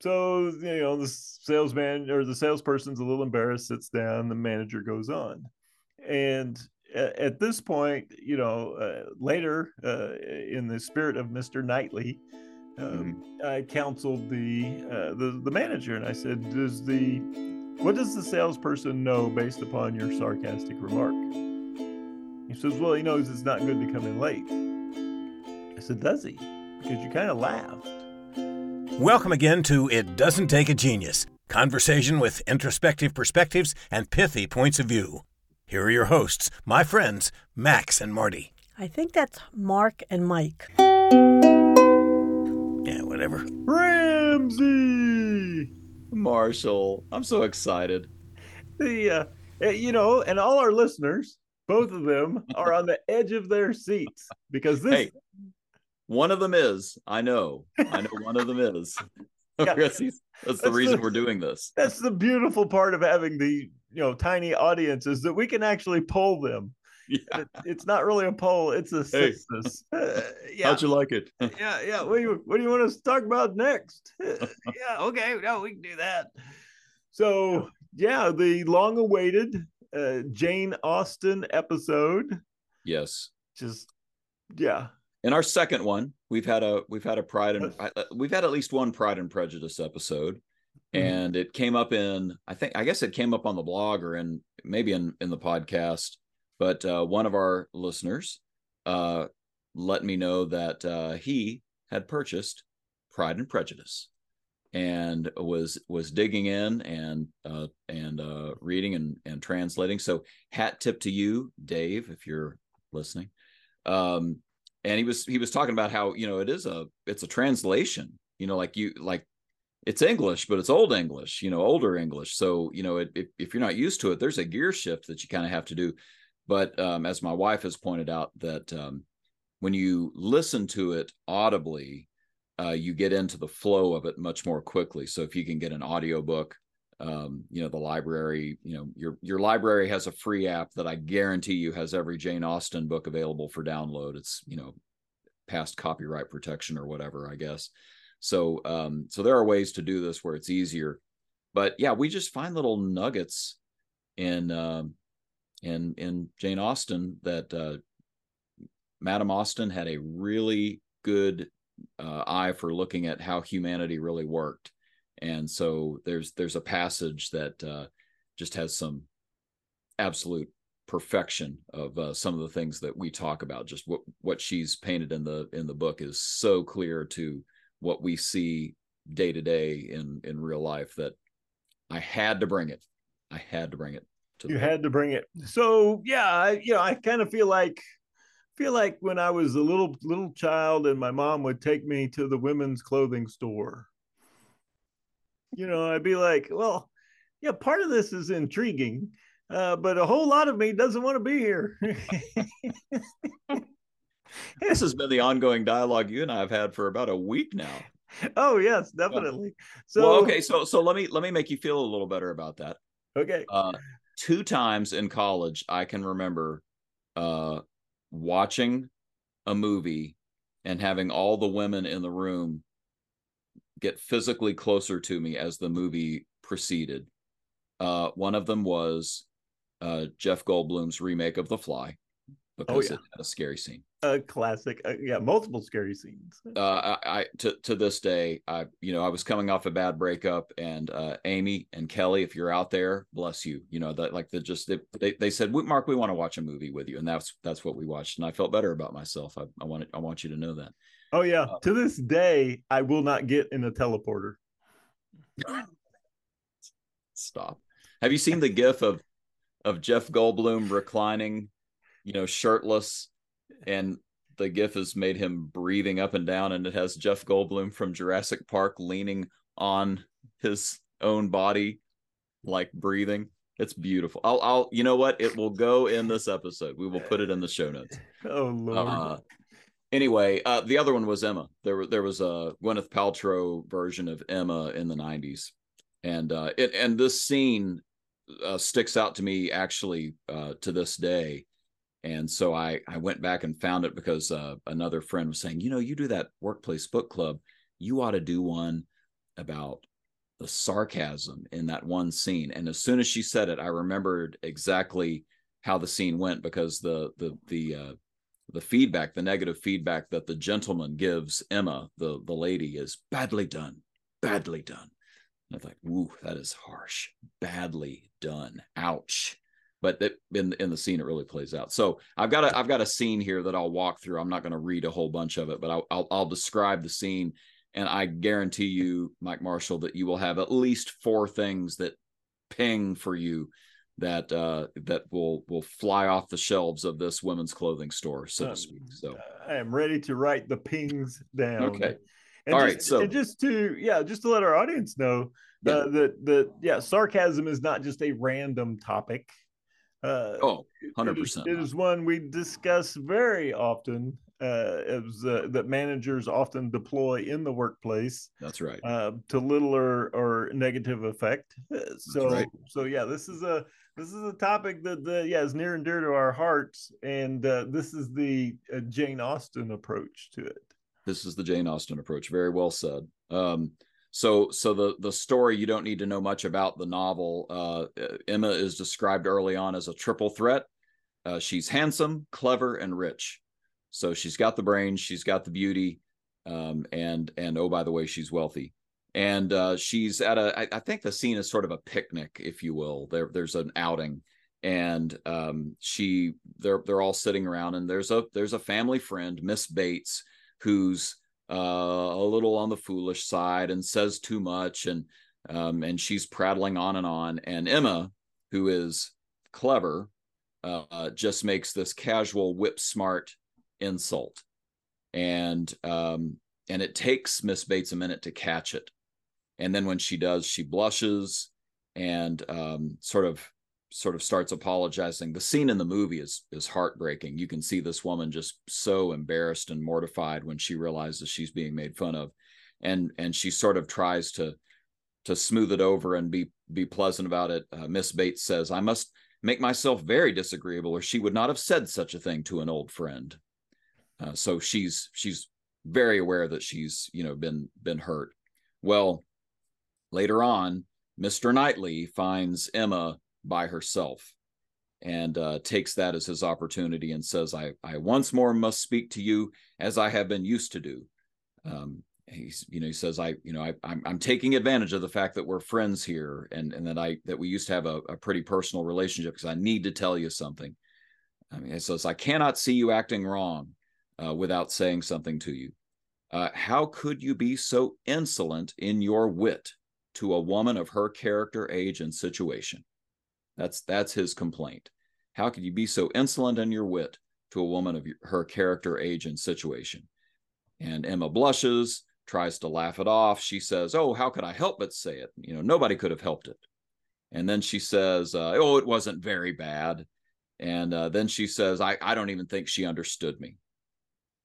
so you know the salesman or the salesperson's a little embarrassed, sits down. The manager goes on, and at, at this point, you know, uh, later uh, in the spirit of Mister Knightley, um, mm-hmm. I counseled the, uh, the the manager, and I said, "Does the what does the salesperson know based upon your sarcastic remark?" He says, "Well, he knows it's not good to come in late." I said, "Does he?" Because you kind of laughed. Welcome again to It Doesn't Take a Genius conversation with introspective perspectives and pithy points of view. Here are your hosts, my friends, Max and Marty. I think that's Mark and Mike. Yeah, whatever. Ramsey! Marshall, I'm so excited. The, uh, eh, you know, and all our listeners, both of them are on the edge of their seats because this hey, one of them is. I know. I know one of them is. Yeah. that's, that's, the reason the, we're doing this. That's the beautiful part of having the you know tiny audience is that we can actually poll them. Yeah. It, it's not really a poll; it's a hey. Uh, yeah. How'd you like it? yeah, yeah. What do you What do you want us to talk about next? yeah, okay, no, we can do that. So, yeah, the long-awaited uh, Jane Austen episode. Yes. Just yeah, in our second one we've had a we've had a pride and we've had at least one pride and prejudice episode. Mm-hmm. and it came up in i think i guess it came up on the blog or in maybe in in the podcast. But uh, one of our listeners uh, let me know that uh, he had purchased pride and prejudice and was was digging in and uh, and uh, reading and and translating. So hat tip to you dave if you're listening. Um, and he was he was talking about how you know it is a it's a translation you know like you like it's english but it's old english you know older english. So you know it, if, if you're not used to it there's a gear shift that you kind of have to do. But um, as my wife has pointed out that um, when you listen to it audibly uh, you get into the flow of it much more quickly. So if you can get an audiobook um, you know the library you know your your library has a free app that i guarantee you has every jane austen book available for download. It's you know past copyright protection or whatever i guess. So um so there are ways to do this where it's easier. But yeah we just find little nuggets in um in in jane austen that uh madame austen had a really good uh, eye for looking at how humanity really worked and so there's there's a passage that uh, just has some absolute perfection of uh, some of the things that we talk about. Just what what she's painted in the in the book is so clear to what we see day to day in in real life that i had to bring it. I had to bring it to you had to bring it. So yeah I, you know i kind of feel like feel like when i was a little little child and my mom would take me to the women's clothing store you know, I'd be like, well, yeah, part of this is intriguing, uh, but a whole lot of me doesn't want to be here. this has been the ongoing dialogue you and I have had for about a week now. Oh yes, definitely. So well, okay, so so let me let me make you feel a little better about that. Okay. Uh, two times in college, I can remember uh, watching a movie and having all the women in the room get physically closer to me as the movie proceeded. Uh, one of them was uh, Jeff Goldblum's remake of The Fly because oh, yeah. it had a scary scene. A classic, uh, yeah, multiple scary scenes. Uh, I, I, to to this day, I you know I was coming off a bad breakup, and uh, Amy and Kelly, if you're out there, bless you. You know that like the just they, they, they said, Mark, we want to watch a movie with you, and that's that's what we watched, and I felt better about myself. I I wanted I want you to know that. Oh yeah. Uh, to this day, I will not get in a teleporter. Stop. Have you seen the gif of of Jeff Goldblum reclining, you know, shirtless, and the gif has made him breathing up and down, and it has Jeff Goldblum from Jurassic Park leaning on his own body, like breathing. It's beautiful. I'll, I'll, you know what? It will go in this episode. We will put it in the show notes. Oh lord. Uh, anyway, uh, the other one was Emma. There, there was a Gwyneth Paltrow version of Emma in the '90s, and uh, it, and this scene uh, sticks out to me actually uh, to this day. And so I I went back and found it because uh, another friend was saying, you know, you do that workplace book club, you ought to do one about the sarcasm in that one scene. And as soon as she said it, I remembered exactly how the scene went because the the the uh, the feedback, the negative feedback that the gentleman gives Emma, the the lady, is badly done, badly done. And I thought, ooh, that is harsh, badly done, ouch. But that, in in the scene, it really plays out. So I've got a I've got a scene here that I'll walk through. I'm not going to read a whole bunch of it, but I'll, I'll I'll describe the scene, and I guarantee you, Mike Marshall, that you will have at least four things that ping for you that uh, that will will fly off the shelves of this women's clothing store, so um, to speak. So I am ready to write the pings down. Okay. And All just, right. So just to yeah, just to let our audience know yeah. uh, that that yeah, sarcasm is not just a random topic. Uh, oh, 100 percent. It is one we discuss very often uh, as, uh, that managers often deploy in the workplace. That's right. Uh, to little or, or negative effect. Uh, so right. so yeah, this is a this is a topic that the yeah is near and dear to our hearts, and uh, this is the uh, Jane Austen approach to it. This is the Jane Austen approach. Very well said. Um, so so the the story you don't need to know much about the novel. Uh, Emma is described early on as a triple threat. Uh, she's handsome, clever, and rich. So she's got the brains, she's got the beauty, um, and and oh by the way, she's wealthy and uh, she's at a. I, I think the scene is sort of a picnic, if you will. There, there's an outing, and um, she, they're they're all sitting around, and there's a there's a family friend, Miss Bates, who's uh, a little on the foolish side and says too much, and um, and she's prattling on and on, and Emma, who is clever, uh, just makes this casual whip smart insult, and um, and it takes Miss Bates a minute to catch it and then when she does she blushes and um, sort of sort of starts apologizing. The scene in the movie is is heartbreaking. You can see this woman just so embarrassed and mortified when she realizes she's being made fun of. And and she sort of tries to to smooth it over and be be pleasant about it. Uh, miss bates says i must make myself very disagreeable or she would not have said such a thing to an old friend. Uh, so she's she's very aware that she's you know been been hurt. Well Later on, Mr. Knightley finds Emma by herself and uh, takes that as his opportunity and says, I, I once more must speak to you as I have been used to do. Um, he's, you know, he says, I, you know, I, I'm, I'm taking advantage of the fact that we're friends here and, and that I, that we used to have a, a pretty personal relationship because I need to tell you something. I mean, he says, I cannot see you acting wrong uh, without saying something to you. Uh, how could you be so insolent in your wit? To a woman of her character, age, and situation. That's that's his complaint. How could you be so insolent in your wit to a woman of her character, age, and situation? And Emma blushes, tries to laugh it off. She says, "Oh, how could I help but say it? You know, nobody could have helped it." And then she says, uh, "Oh, it wasn't very bad." And uh, then she says, I, I don't even think she understood me.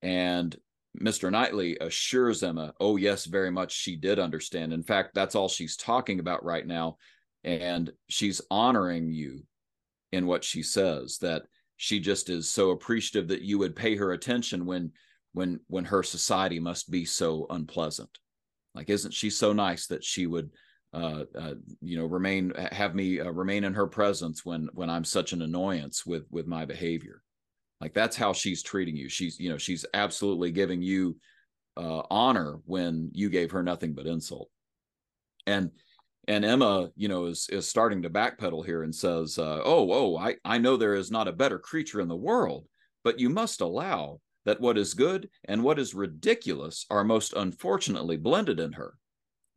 And Mr. Knightley assures Emma, oh, yes, very much she did understand. In fact, that's all she's talking about right now. And she's honoring you in what she says, that she just is so appreciative that you would pay her attention when when when her society must be so unpleasant like isn't she so nice that she would uh, uh, you know remain have me uh, remain in her presence when when i'm such an annoyance with with my behavior like that's how she's treating you. She's you know she's absolutely giving you uh, honor when you gave her nothing but insult. And and emma you know is is starting to backpedal here and says uh, oh oh i i know there is not a better creature in the world but you must allow that what is good and what is ridiculous are most unfortunately blended in her.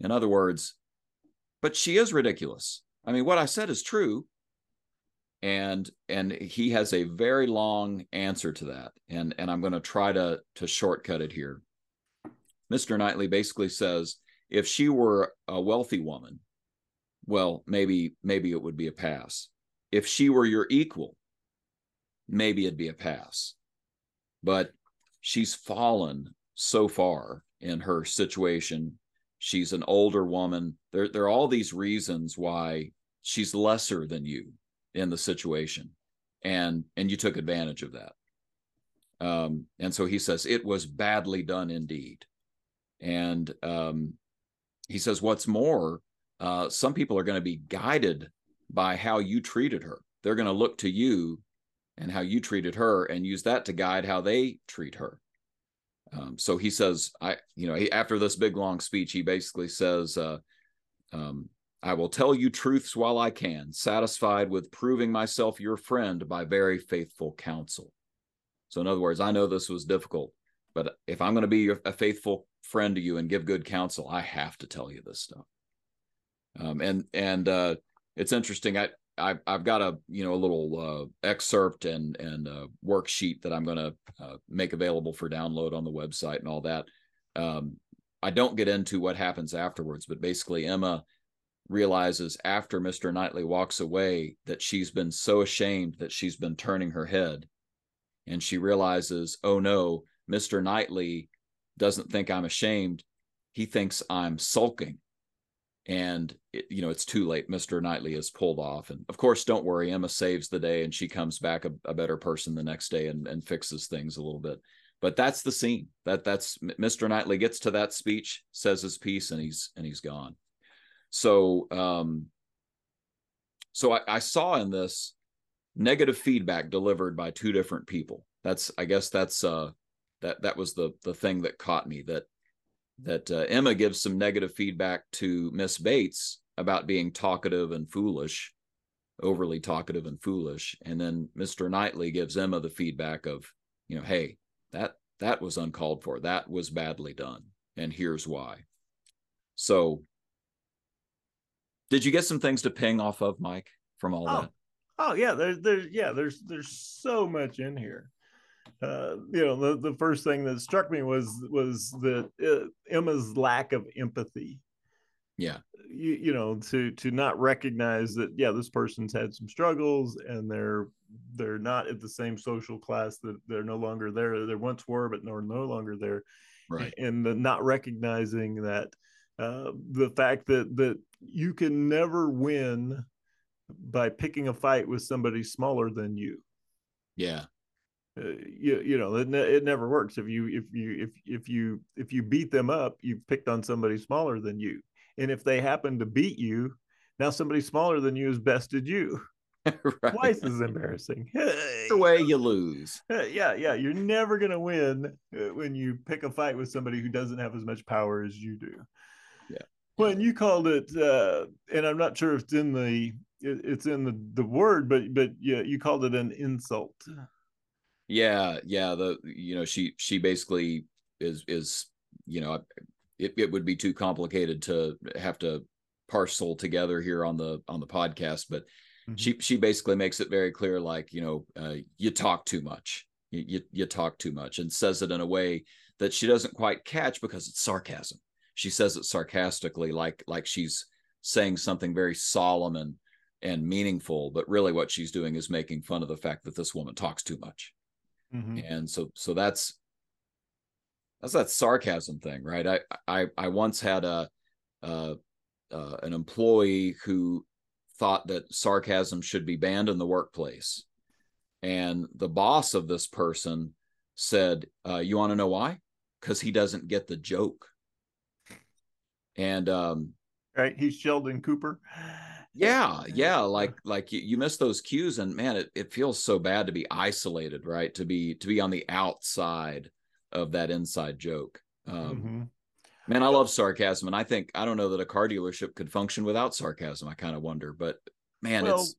In other words but she is ridiculous. I mean what i said is true and and he has a very long answer to that. And and i'm going to try to to shortcut it here. Mr knightley basically says if she were a wealthy woman well maybe maybe it would be a pass. If she were your equal maybe it'd be a pass. But she's fallen so far in her situation. She's an older woman. There, there are all these reasons why she's lesser than you in the situation and and you took advantage of that um, and so he says it was badly done indeed and um, he says, what's more, uh, some people are going to be guided by how you treated her. They're going to look to you and how you treated her and use that to guide how they treat her. Um, so he says, I, you know, he, after this big long speech, he basically says, uh, um, I will tell you truths while I can, satisfied with proving myself your friend by very faithful counsel. So, in other words, I know this was difficult, but if I'm going to be a faithful friend to you and give good counsel, I have to tell you this stuff. Um, and and uh, it's interesting. I I've, I've got a you know a little uh, excerpt and and a worksheet that I'm going to uh, make available for download on the website and all that. Um, I don't get into what happens afterwards, but basically Emma realizes after Mr. Knightley walks away that she's been so ashamed that she's been turning her head, and she realizes, oh no, Mr. Knightley doesn't think I'm ashamed; he thinks I'm sulking. And it, you know it's too late. Mr knightley is pulled off. And of course don't worry emma saves the day and she comes back a, a, better person the next day and, and fixes things a little bit. But that's the scene. That that's mr knightley gets to that speech says his piece and he's and he's gone so um so I, I saw in this negative feedback delivered by two different people that's i guess that's uh that that was the the thing that caught me that that uh, Emma gives some negative feedback to Miss Bates about being talkative and foolish, overly talkative and foolish, and then Mr. Knightley gives Emma the feedback of, you know, hey, that that was uncalled for, that was badly done, and here's why. So, did you get some things to ping off of, Mike, from all oh. that? Oh yeah, there's there's yeah, there's there's so much in here uh, you know, the, the first thing that struck me was was that uh, Emma's lack of empathy. Yeah, you, you know, to to not recognize that yeah, this person's had some struggles and they're they're not at the same social class that they're no longer there. They once were, but they're no longer there. Right, and the not recognizing that uh, the fact that that you can never win by picking a fight with somebody smaller than you. Yeah, uh, you, you know it, it never works. If you if you if if you if you beat them up you've picked on somebody smaller than you. And if they happen to beat you now somebody smaller than you has bested you. Right. twice as embarrassing. The way you lose. Yeah yeah. You're never going to win uh, when you pick a fight with somebody who doesn't have as much power as you do when you called it uh and i'm not sure if it's in the it's in the the word but but yeah you called it an insult yeah, yeah. The you know she she basically is is you know it, it would be too complicated to have to parcel together here on the on the podcast, but mm-hmm. she she basically makes it very clear like you know uh, you talk too much, you, you you talk too much, and says it in a way that she doesn't quite catch because it's sarcasm. She says it sarcastically, like like she's saying something very solemn and and meaningful, but really what she's doing is making fun of the fact that this woman talks too much. Mm-hmm. And so so that's that's that sarcasm thing, right? I I I once had a uh, uh, an employee who thought that sarcasm should be banned in the workplace, and the boss of this person said, uh, "You want to know why? Because he doesn't get the joke." And um, right, he's Sheldon Cooper. Yeah yeah like like you, you miss those cues and man it, it feels so bad to be isolated right? To be to be on the outside of that inside joke. Um mm-hmm. man i love sarcasm and i think i don't know that a car dealership could function without sarcasm i kind of wonder but man well, it's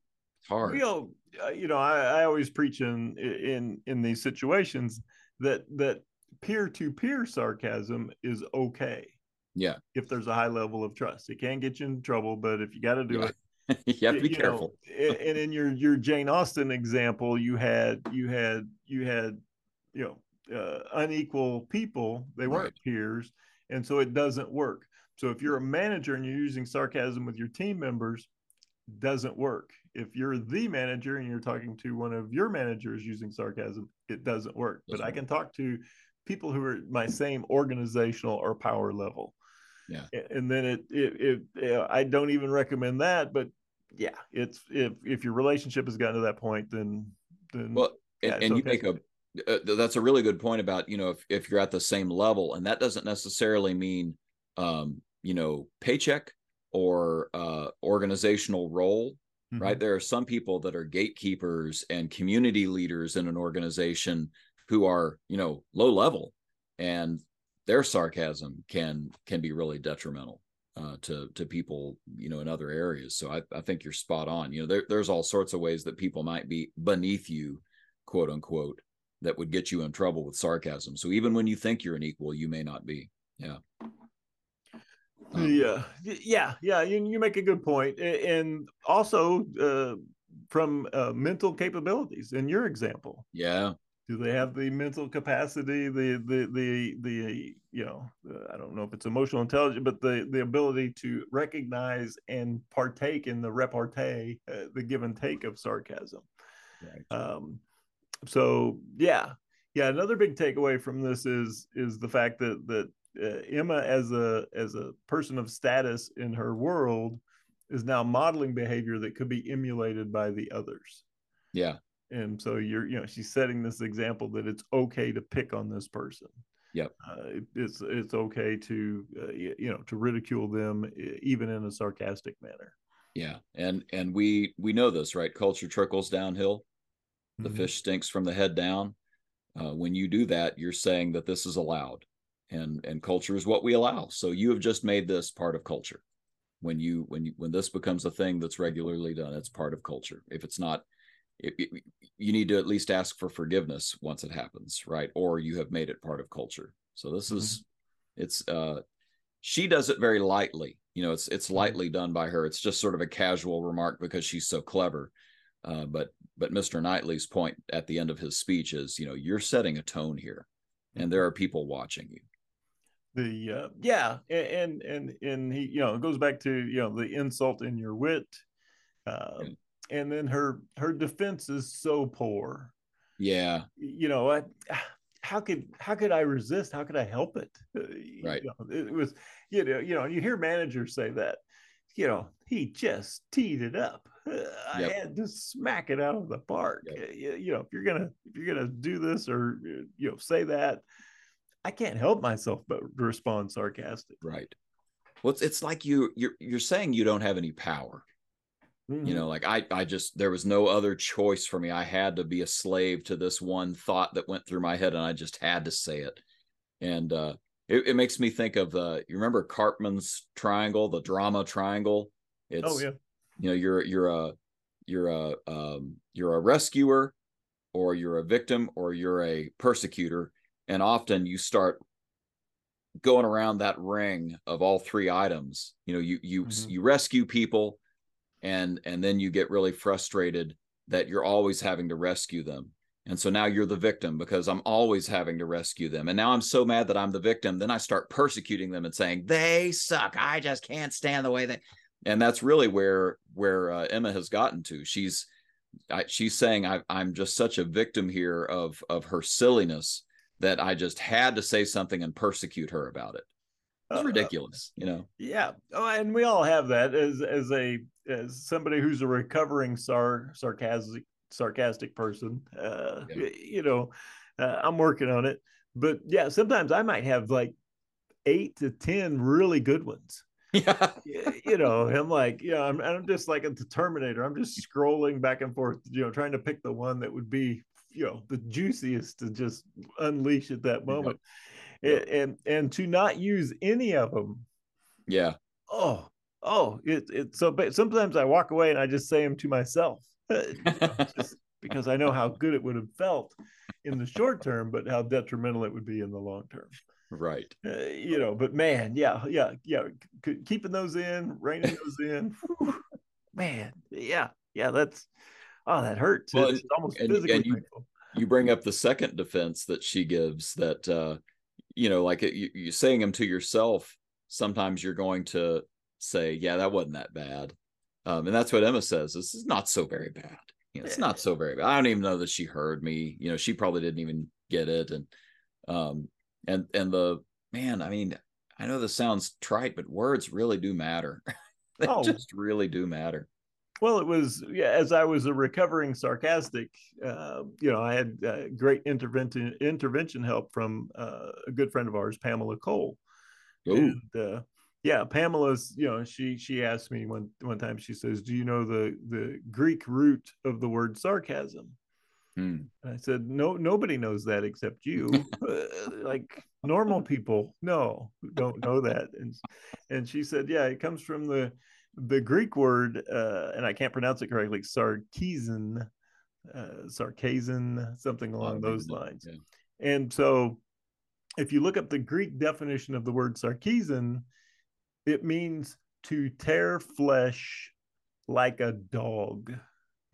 hard. you know uh, you know I, I always preach in in in these situations that that peer-to-peer sarcasm is okay yeah if there's a high level of trust it can get you in trouble but if you got to do yeah. it you have to be you careful. Know, and in your your Jane Austen example, you had you had you had you know uh, unequal people. They weren't right. peers, and so it doesn't work. So if you're a manager and you're using sarcasm with your team members, doesn't work. If you're the manager and you're talking to one of your managers using sarcasm, it doesn't work. Doesn't but I can talk to people who are my same organizational or power level yeah and then it it, it i don't even recommend that but yeah it's if if your relationship has gotten to that point then then well yeah, and, and okay. you make a uh, that's a really good point about you know if, if you're at the same level and that doesn't necessarily mean um you know paycheck or uh, organizational role mm-hmm. right there are some people that are gatekeepers and community leaders in an organization who are you know low level and their sarcasm can can be really detrimental uh, to to people you know in other areas. So I, I think you're spot on. You know there, there's all sorts of ways that people might be beneath you quote unquote that would get you in trouble with sarcasm. So even when you think you're an equal you may not be. Yeah. Um, yeah. Yeah. Yeah. You, you make a good point. And also uh, from uh, mental capabilities in your example. Yeah do they have the mental capacity the the the the you know uh, i don't know if it's emotional intelligence but the the ability to recognize and partake in the repartee uh, the give and take of sarcasm. Right. um so yeah. Yeah another big takeaway from this is is the fact that that uh, emma as a as a person of status in her world is now modeling behavior that could be emulated by the others. Yeah and so you're you know she's setting this example that it's okay to pick on this person. Yep. Uh, it, it's it's okay to uh, you know to ridicule them even in a sarcastic manner. Yeah. And and we we know this right? Culture trickles downhill. The mm-hmm. fish stinks from the head down. Uh, when you do that you're saying that this is allowed. And and culture is what we allow. So you have just made this part of culture. When you when you when this becomes a thing that's regularly done it's part of culture. If it's not it, you need to at least ask for forgiveness once it happens right? Or you have made it part of culture. So this mm-hmm. is it's uh she does it very lightly. You know it's it's mm-hmm. lightly done by her. It's just sort of a casual remark because she's so clever. Uh, but but mr knightley's point at the end of his speech is you know you're setting a tone here and there are people watching you. The uh, yeah and and and he you know it goes back to you know the insult in your wit. Uh, and then her her defense is so poor. Yeah, you know what? How could how could I resist? How could I help it? Uh, right. You know, it was you know you know you hear managers say that. You know he just teed it up. Uh, I had to smack it out of the park. Yep. You, you know if you're gonna if you're gonna do this or you know say that, I can't help myself but respond sarcastic. Right. Well, it's, it's like you you're you're saying you don't have any power Mm-hmm. You know, like I, I just there was no other choice for me. I had to be a slave to this one thought that went through my head, and I just had to say it. And uh, it, it makes me think of uh, you remember Karpman's triangle, the drama triangle. It's, oh yeah. You know, you're you're a you're a um, you're a rescuer, or you're a victim, or you're a persecutor, and often you start going around that ring of all three items. You know, you you mm-hmm. you rescue people and and then you get really frustrated that you're always having to rescue them. And so now you're the victim because i'm always having to rescue them. And now i'm so mad that i'm the victim then i start persecuting them and saying they suck. I just can't stand the way they and that's really where where uh, emma has gotten to. She's I, she's saying I, i'm just such a victim here of of her silliness that i just had to say something and persecute her about it it's uh, ridiculous, you know. Yeah, oh, and we all have that as as a as somebody who's a recovering sar sarcastic sarcastic person. Uh, yeah. You know, uh, I'm working on it, but yeah, sometimes I might have like eight to ten really good ones. Yeah, you know, I'm like, yeah, I'm, I'm just like a Terminator. I'm just scrolling back and forth, you know, trying to pick the one that would be, you know, the juiciest to just unleash at that moment. Yeah and and to not use any of them. Yeah. Oh oh it, it so but sometimes i walk away and i just say them to myself. Because i know how good it would have felt in the short term but how detrimental it would be in the long term. Right. Uh, you know but man yeah yeah yeah keeping those in reining those in whew, man yeah yeah that's oh that hurts. Well, it's almost and, physically and you, you bring up the second defense that she gives that uh you know, like you, you saying them to yourself, sometimes you're going to say, yeah, that wasn't that bad. Um, and that's what Emma says. This is not so very bad. You know, it's not so very bad. I don't even know that she heard me. You know, she probably didn't even get it. And um, and and the man, I mean, I know this sounds trite, but words really do matter. they oh. just really do matter. Well, it was yeah. As I was a recovering sarcastic, uh, you know, I had uh, great intervention intervention help from uh, a good friend of ours, Pamela Cole. And, uh, yeah, Pamela's, you know, she she asked me one one time, she says, Do you know the the Greek root of the word sarcasm? Hmm. I said, No, nobody knows that except you. Uh, like normal people, no, don't know that. And and she said, Yeah, it comes from the the Greek word, uh, and I can't pronounce it correctly, sarkeesian, uh, sarkeesian, something along Oh, those yeah. lines. And so if you look up the Greek definition of the word sarkeesian, it means to tear flesh like a dog.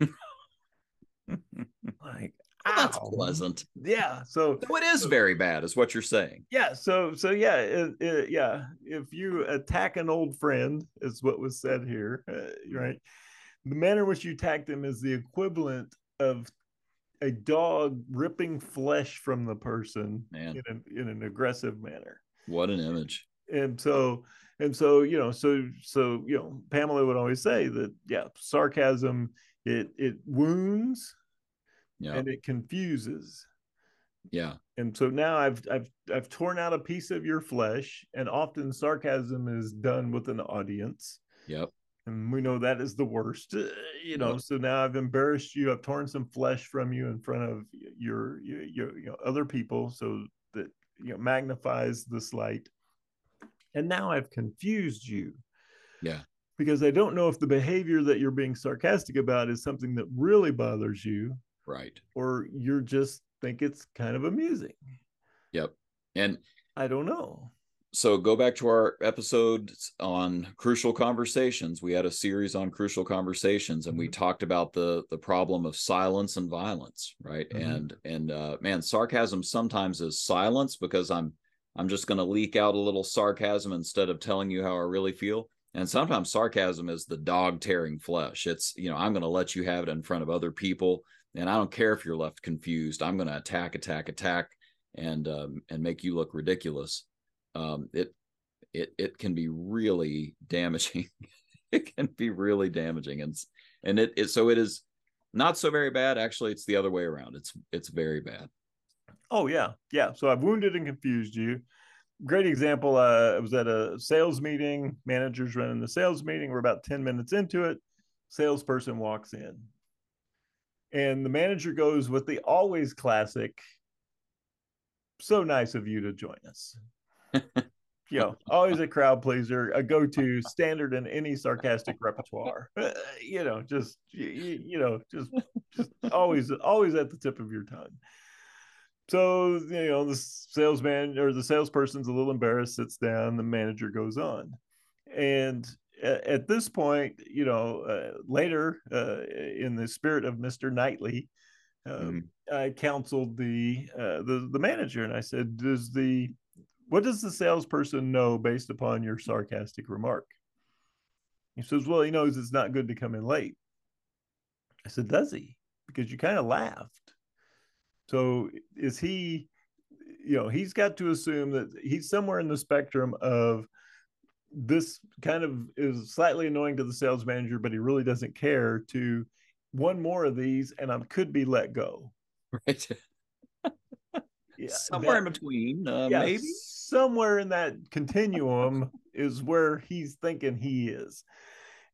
like Well, that's pleasant. Yeah. So So it is very bad, is what you're saying. yeah. So so yeah. It, it- yeah. If you attack an old friend, is what was said here, uh, right? The manner in which you attack them is the equivalent of a dog ripping flesh from the person Man, in an, in an aggressive manner. what an image. and so and so you know so so you know pamela would always say that yeah sarcasm it it wounds Yeah. and it confuses Yeah. and so now i've i've i've torn out a piece of your flesh and often sarcasm is done with an audience Yep. and we know that is the worst uh, you know Yep. so now i've embarrassed you i've torn some flesh from you in front of your your, your you know other people so that you know magnifies the slight and now i've confused you Yeah. because i don't know if the behavior that you're being sarcastic about is something that really bothers you Right. or you're just think it's kind of amusing Yep. And i don't know so go back to our episodes on crucial conversations we had a series on crucial conversations and we Mhm. talked about the the problem of silence and violence right Mhm. and and uh man sarcasm sometimes is silence because i'm i'm just going to leak out a little sarcasm instead of telling you how i really feel and sometimes sarcasm is the dog tearing flesh it's you know i'm going to let you have it in front of other people and i don't care if you're left confused i'm going to attack attack attack and um, and make you look ridiculous um, it it it can be really damaging. it can be really damaging, and and it, it so it is not so very bad. Actually, it's the other way around. It's it's very bad. Oh yeah, yeah. So I've wounded and confused you. Great example. Uh, I was at a sales meeting. Managers running the sales meeting. We're about ten minutes into it. Salesperson walks in, and the manager goes with the always classic. So nice of you to join us. you know, always a crowd pleaser, a go-to, standard in any sarcastic repertoire. Uh, you know, just you, you know, just just always always at the tip of your tongue so you know the salesman or the salesperson's a little embarrassed sits down the manager goes on and at this point you know uh, later uh, in the spirit of mr knightley Mhm. i counseled the uh, the the manager and i said does the what does the salesperson know based upon your sarcastic remark? He says well he knows it's not good to come in late. I said does he? Because you kind of laughed. So is he, you know, he's got to assume that he's somewhere in the spectrum of this kind of is slightly annoying to the sales manager, but he really doesn't care to one more of these and I could be let go. Right. Yeah, Somewhere in between, uh, yeah, maybe. somewhere in that continuum is where he's thinking he is.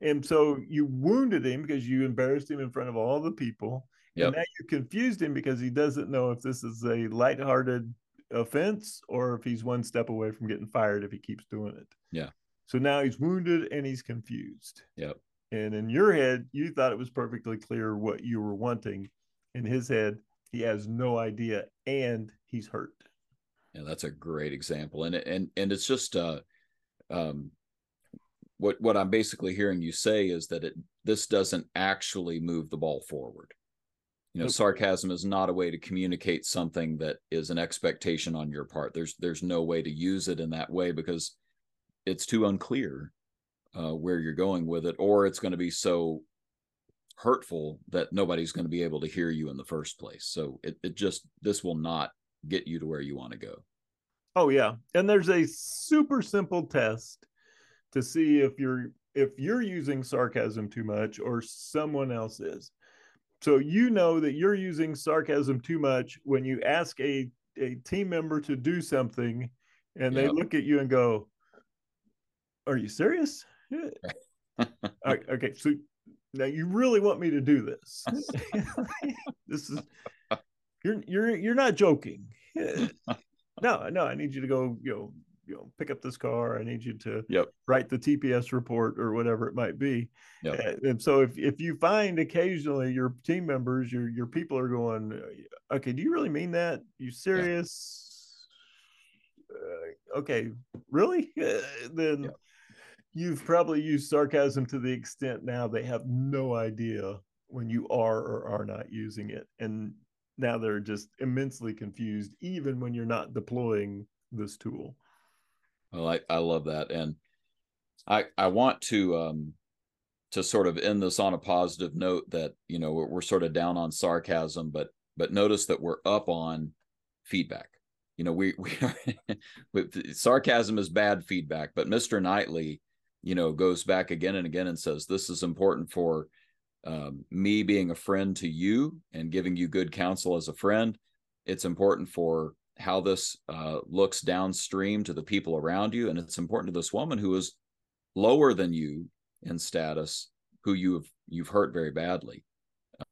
And so you wounded him because you embarrassed him in front of all the people. Yep. And now you confused him because he doesn't know if this is a lighthearted offense or if he's one step away from getting fired if he keeps doing it. Yeah. So now he's wounded and he's confused. Yep. And in your head, you thought it was perfectly clear what you were wanting. In his head, he has no idea and he's hurt. Yeah, that's a great example, and it- and and it's just uh, um, what what I'm basically hearing you say is that it this doesn't actually move the ball forward. You know, sarcasm is not a way to communicate something that is an expectation on your part. There's there's no way to use it in that way because it's too unclear uh, where you're going with it, or it's going to be so hurtful that nobody's going to be able to hear you in the first place. So it it just this will not get you to where you want to go. Oh yeah, and there's a super simple test to see if you're if you're using sarcasm too much or someone else is. So you know that you're using sarcasm too much when you ask a a team member to do something and they Yep. look at you and go, are you serious? okay, so now you really want me to do this? this is you're you're you're not joking. no, no, I need you to go, you know, you know, pick up this car. I need you to yep. write the TPS report or whatever it might be. Yep. And so if, if you find occasionally your team members, your your people are going, okay, do you really mean that? You serious? Uh, okay, really? Uh, then yep. You've probably used sarcasm to the extent now they have no idea when you are or are not using it. And now they're just immensely confused, even when you're not deploying this tool. Well, I, I love that. And I I want to um to sort of end this on a positive note that, you know, we're, we're sort of down on sarcasm, but but notice that we're up on feedback. You know, we we are sarcasm is bad feedback, but Mr. Knightley, you know, goes back again and again and says this is important for um, me being a friend to you and giving you good counsel as a friend. It's important for how this uh, looks downstream to the people around you. And it's important to this woman who is lower than you in status, who you've you've hurt very badly.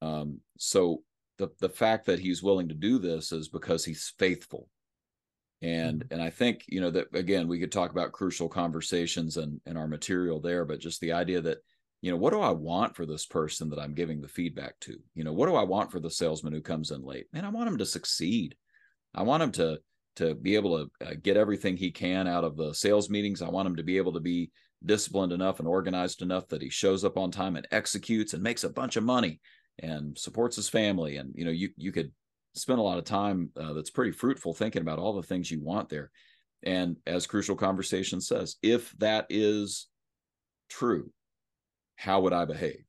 Um, so the the fact that he's willing to do this is because he's faithful. And mm-hmm. and I think, you know, that again, we could talk about crucial conversations and, and our material there, but just the idea that you know what do i want for this person that i'm giving the feedback to? You know what do i want for the salesman who comes in late? Man i want him to succeed. I want him to to be able to uh, get everything he can out of the sales meetings. I want him to be able to be disciplined enough and organized enough that he shows up on time and executes and makes a bunch of money and supports his family. And you know you you could spend a lot of time uh, that's pretty fruitful thinking about all the things you want there and as crucial conversation says if that is true how would I behave?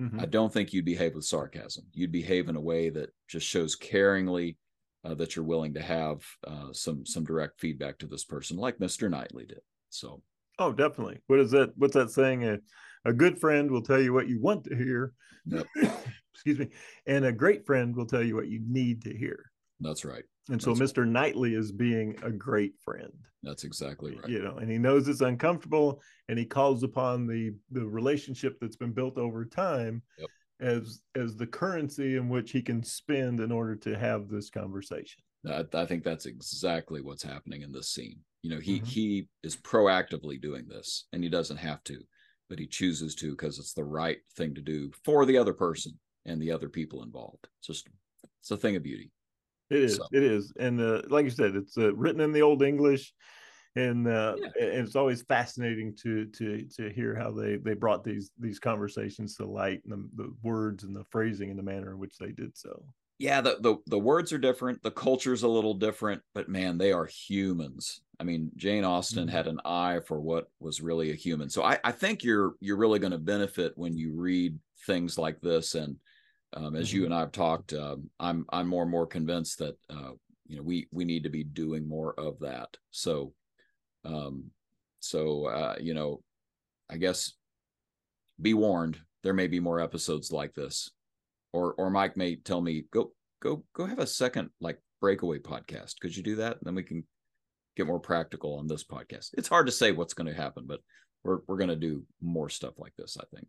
Mm-hmm. I don't think you'd behave with sarcasm. You'd behave in a way that just shows caringly uh, that you're willing to have uh, some some direct feedback to this person, like Mr. Knightley did. So, oh, definitely. What is that? What's that saying? A, a good friend will tell you what you want to hear. Yep. Excuse me. And a great friend will tell you what you need to hear. That's right. And so That's Mr. Right. Knightley is being a great friend. That's exactly right. You know, and he knows it's uncomfortable and he calls upon the the relationship that's been built over time yep. as as the currency in which he can spend in order to have this conversation. I, I think that's exactly what's happening in this scene. You know, he mm-hmm. he is proactively doing this and he doesn't have to, but he chooses to because it's the right thing to do for the other person and the other people involved. It's just it's a thing of beauty. It is. So. It is. And uh, like you said, it's uh, written in the old English, and uh, yeah. and it's always fascinating to to to hear how they they brought these these conversations to light and the, the words and the phrasing and the manner in which they did so. Yeah, the, the the words are different, the culture's a little different, but man, they are humans. I mean, Jane Austen mm-hmm. had an eye for what was really a human. So I, I think you're you're really going to benefit when you read things like this and um, as mm-hmm. you and I have talked, um, I'm I'm more and more convinced that uh, you know we we need to be doing more of that. So, um, so uh, you know, I guess be warned. There may be more episodes like this, or or Mike may tell me go go go have a second like breakaway podcast. Could you do that? And then we can get more practical on this podcast. It's hard to say what's going to happen, but we're we're going to do more stuff like this. I think.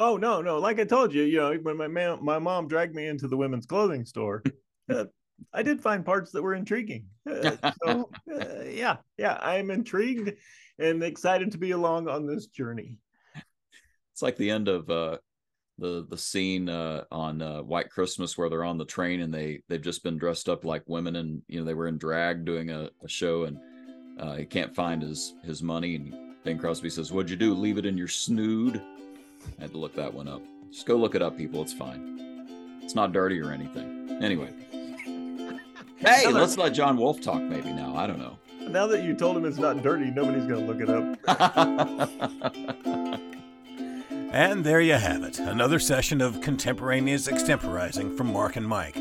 Oh no, no! Like I told you, you know, when my man, my mom dragged me into the women's clothing store, uh, I did find parts that were intriguing. Uh, so uh, yeah, yeah, I'm intrigued and excited to be along on this journey. It's like the end of uh, the the scene uh, on uh, White Christmas where they're on the train and they they've just been dressed up like women and you know they were in drag doing a, a show and uh, he can't find his his money and Bing Crosby says, "What'd you do? Leave it in your snood?" I had to look that one up. Just go look it up, people. It's fine. It's not dirty or anything. Anyway. Hey, let's let John Wolf talk maybe now. I don't know. Now that you told him it's not dirty, nobody's going to look it up. and there you have it. Another session of contemporaneous extemporizing from Mark and Mike.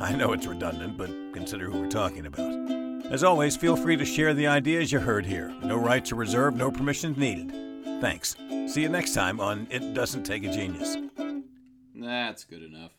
I know it's redundant, but consider who we're talking about. As always, feel free to share the ideas you heard here. No rights are reserved, no permissions needed. Thanks. See you next time on It Doesn't Take a Genius. That's good enough.